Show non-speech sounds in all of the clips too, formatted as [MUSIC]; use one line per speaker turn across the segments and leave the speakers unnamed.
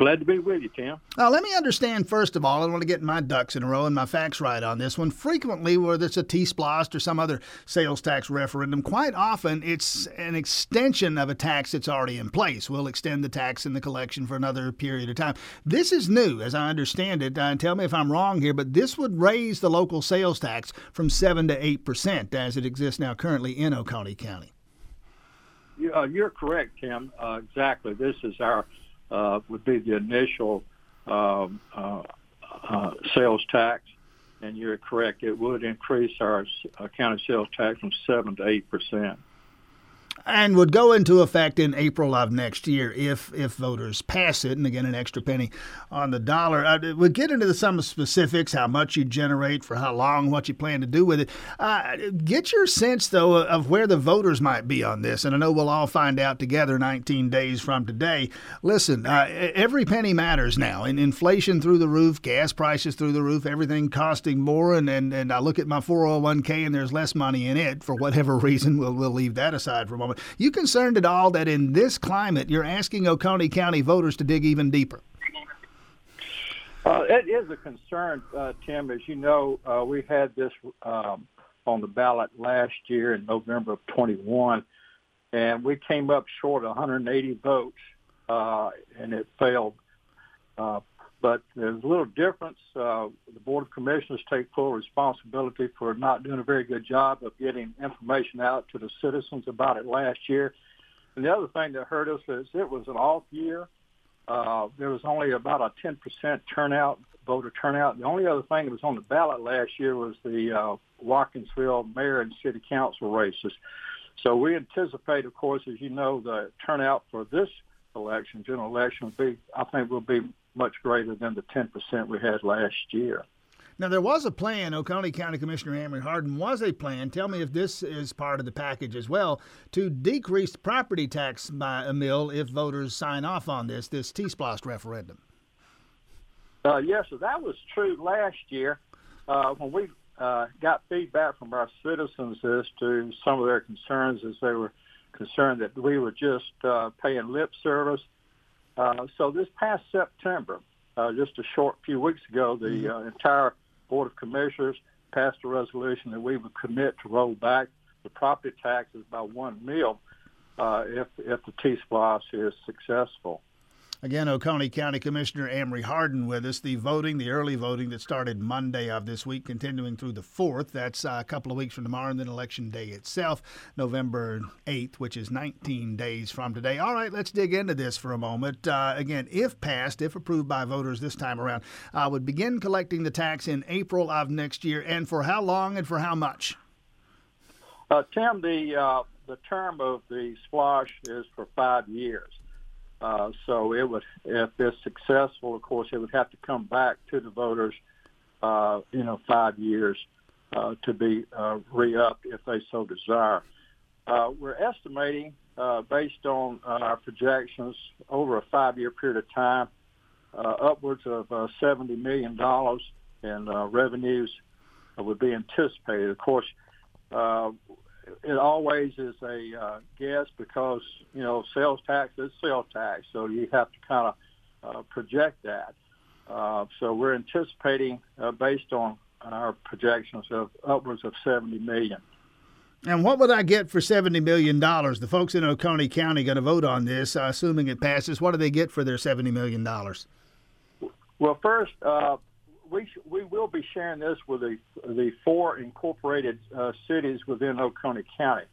Glad to be with you, Tim.
Now, let me understand first of all. I want to get my ducks in a row and my facts right on this one. Frequently, whether it's a T-SPLOST or some other sales tax referendum, quite often it's an extension of a tax that's already in place. We'll extend the tax and the collection for another period of time. This is new, as I understand it. Uh, tell me if I'm wrong here, but this would raise the local sales tax from seven to eight percent as it exists now currently in Oconee County.
Uh, you're correct, Tim. Uh, exactly. This is our uh, would be the initial um, uh, uh, sales tax. And you're correct; it would increase our uh, county sales tax from seven to eight percent
and would go into effect in April of next year if if voters pass it. And again, an extra penny on the dollar. Uh, we'll get into the, some specifics, how much you generate, for how long, what you plan to do with it. Uh, get your sense, though, of where the voters might be on this. And I know we'll all find out together 19 days from today. Listen, uh, every penny matters now. And inflation through the roof, gas prices through the roof, everything costing more. And, and, and I look at my 401k and there's less money in it for whatever [LAUGHS] reason. We'll, we'll leave that aside for a moment moment. You concerned at all that in this climate you're asking Oconee County voters to dig even deeper?
Uh, it is a concern, uh, Tim. As you know, uh, we had this um, on the ballot last year in November of 21, and we came up short of 180 votes, uh, and it failed uh, but there's a little difference. Uh, the Board of Commissioners take full responsibility for not doing a very good job of getting information out to the citizens about it last year. And the other thing that hurt us is it was an off year. Uh, there was only about a 10% turnout, voter turnout. The only other thing that was on the ballot last year was the uh, Watkinsville mayor and city council races. So we anticipate, of course, as you know, the turnout for this election, general election, will be, I think, will be much greater than the 10% we had last year.
Now, there was a plan, Oconee County Commissioner Amrey Harden was a plan. Tell me if this is part of the package as well to decrease property tax by a mill if voters sign off on this, this T-SPLOST referendum.
Uh, yes, so that was true last year uh, when we uh, got feedback from our citizens as to some of their concerns as they were concerned that we were just uh, paying lip service uh, so this past September, uh, just a short few weeks ago, the mm-hmm. uh, entire Board of Commissioners passed a resolution that we would commit to roll back the property taxes by one mil uh, if if the T-SPLOST is successful.
Again, Oconee County Commissioner Amrey Harden with us. The voting, the early voting that started Monday of this week, continuing through the 4th. That's uh, a couple of weeks from tomorrow, and then Election Day itself, November 8th, which is 19 days from today. All right, let's dig into this for a moment. Uh, again, if passed, if approved by voters this time around, uh, would begin collecting the tax in April of next year. And for how long and for how much?
Uh, Tim, the, uh, the term of the SPLOST is for five years. Uh, so it would, if it's successful, of course, it would have to come back to the voters, uh, you know, five years uh, to be uh, re-upped if they so desire. Uh, we're estimating, uh, based on uh, our projections over a five-year period of time, uh, upwards of uh, $70 million in uh, revenues would be anticipated. Of course, uh, it always is a uh, guess because you know sales tax is sales tax, so you have to kind of uh, project that. Uh, so we're anticipating, uh, based on our projections, of upwards of 70 million.
And what would I get for $70 million? The folks in Oconee County going to vote on this, uh, assuming it passes. What do they get for their $70 million?
Well, first, uh, we sh- we will be sharing this with the the four incorporated uh, cities within Oconee County.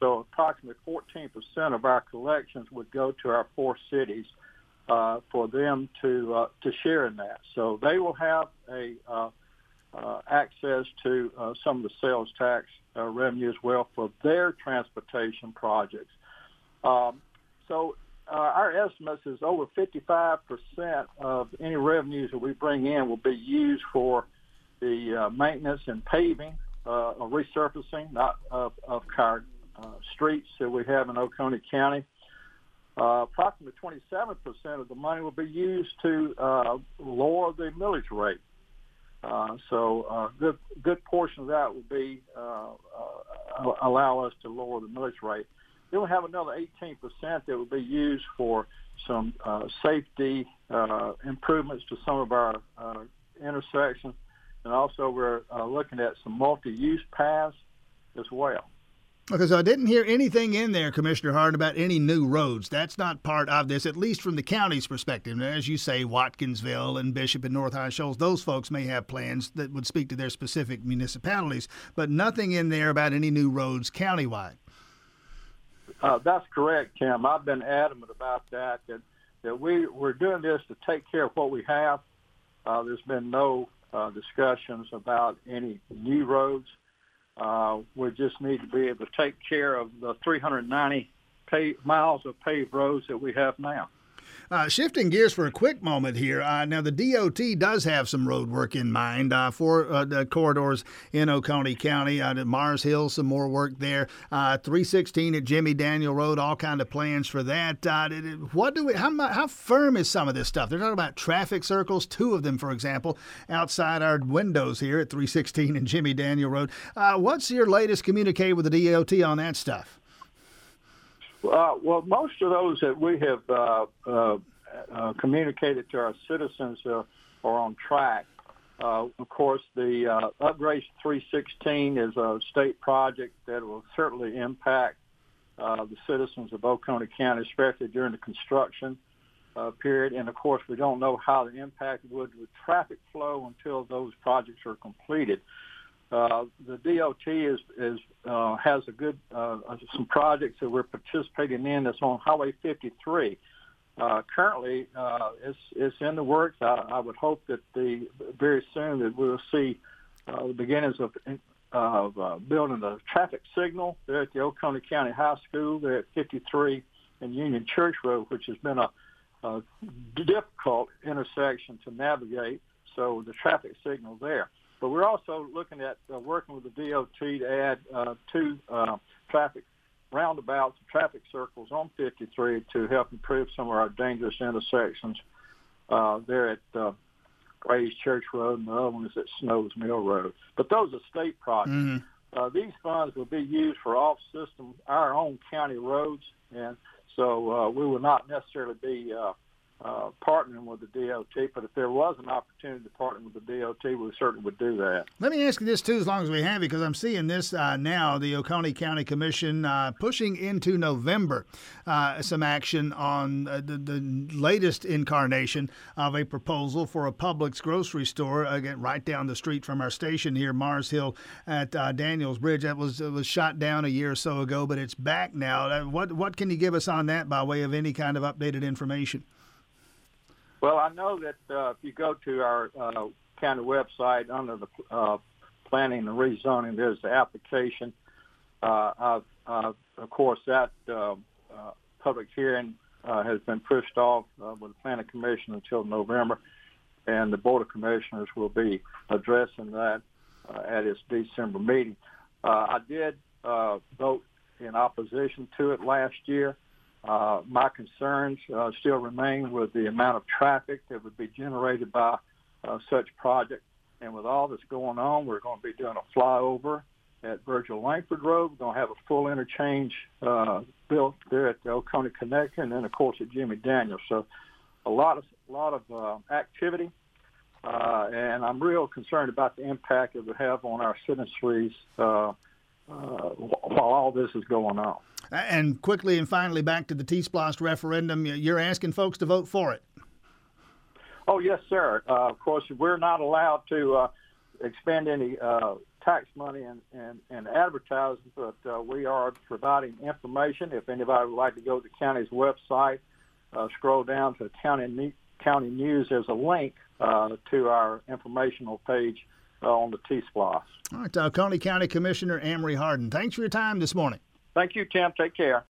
So approximately 14% of our collections would go to our four cities uh, for them to uh, to share in that. So they will have a uh, uh, access to uh, some of the sales tax uh, revenue as well for their transportation projects. Um, so uh, our estimates is over 55% of any revenues that we bring in will be used for the uh, maintenance and paving uh, or resurfacing not of, of our uh, streets that we have in Oconee County. Uh, approximately 27% of the money will be used to uh, lower the millage rate. So a good good portion of that will be allow us to lower the millage rate. Then we have another 18% that will be used for some uh, safety uh, improvements to some of our uh, intersections, and also we're uh, looking at some multi-use paths as well.
Okay, so I didn't hear anything in there, Commissioner Harden, about any new roads. That's not part of this, at least from the county's perspective. As you say, Watkinsville and Bishop and North High Shoals, those folks may have plans that would speak to their specific municipalities, but nothing in there about any new roads countywide.
Uh, that's correct, Tim. I've been adamant about that, that, that we, we're doing this to take care of what we have. Uh, there's been no uh, discussions about any new roads. Uh, we just need to be able to take care of the 390 miles of paved roads that we have now.
Uh, shifting gears for a quick moment here. Uh, now, the DOT does have some road work in mind uh, for uh, the corridors in Oconee County. Uh, Mars Hill, some more work there. Uh, 316 at Jimmy Daniel Road, all kind of plans for that. what do we? How, how firm is some of this stuff? They're talking about traffic circles, two of them, for example, outside our windows here at 316 and Jimmy Daniel Road. what's your latest communique with the DOT on that stuff?
Uh, well, most of those that we have uh, uh, uh communicated to our citizens are on track. Uh, of course, the uh, Upgrade 316 is a state project that will certainly impact the citizens of Oconee County, especially during the construction period. And of course, we don't know how the impact would with traffic flow until those projects are completed. Uh, the DOT is, is uh, has a good uh, some projects that we're participating in that's on Highway 53. Uh, currently, uh, it's it's in the works. I, I would hope that the very soon that we'll see uh, the beginnings of of uh, building the traffic signal there at the Oconee County High School there at 53 and Union Church Road, which has been a, a difficult intersection to navigate. So the traffic signal there. But we're also looking at uh, working with the DOT to add uh, two uh, traffic roundabouts, traffic circles on 53 to help improve some of our dangerous intersections uh, there at uh, Grays Church Road, and the other one is at Snows Mill Road. But those are state projects. Mm-hmm. Uh, these funds will be used for off-system, our own county roads, and so uh, we will not necessarily be uh, uh, partnering with the DOT. But if there was an opportunity to partner with the DOT, we certainly would do that.
Let me ask you this too, as long as we have you, because I'm seeing this uh, now. The Oconee County Commission uh, pushing into November uh, some action on uh, the, the, latest incarnation of a proposal for a Publix grocery store again right down the street from our station here, Mars Hill at Daniells Bridge. That was was shot down a year or so ago, but it's back now. What what can you give us on that by way of any kind of updated information?
Well, I know that uh, if you go to our uh, county website under the uh, planning and rezoning, there's the application. Uh, of, uh, of course, that uh, uh, public hearing uh, has been pushed off uh, with the planning commission until November, and the board of commissioners will be addressing that uh, at its December meeting. Uh, I did uh, vote in opposition to it last year. My concerns uh, still remain with the amount of traffic that would be generated by uh, such project. And with all that's going on, we're going to be doing a flyover at Virgil Langford Road. We're going to have a full interchange uh, built there at the Oconee Connector, and then of course at Jimmy Daniels. So a lot of a lot of uh, activity, uh, and I'm real concerned about the impact it would have on our citizens uh, uh, while all this is going on.
And quickly and finally, back to the T-SPLOST referendum. You're asking folks to vote for it.
Oh yes, sir. Uh, of course, we're not allowed to uh, expend any uh, tax money and and, and advertising, but uh, we are providing information. If anybody would like to go to the county's website, uh, scroll down to county county news. There's a link uh, to our informational page on the T-SPLOST.
All right, uh, Coney County Commissioner Amrey Harden. Thanks for your time this morning.
Thank you, Tim. Take care.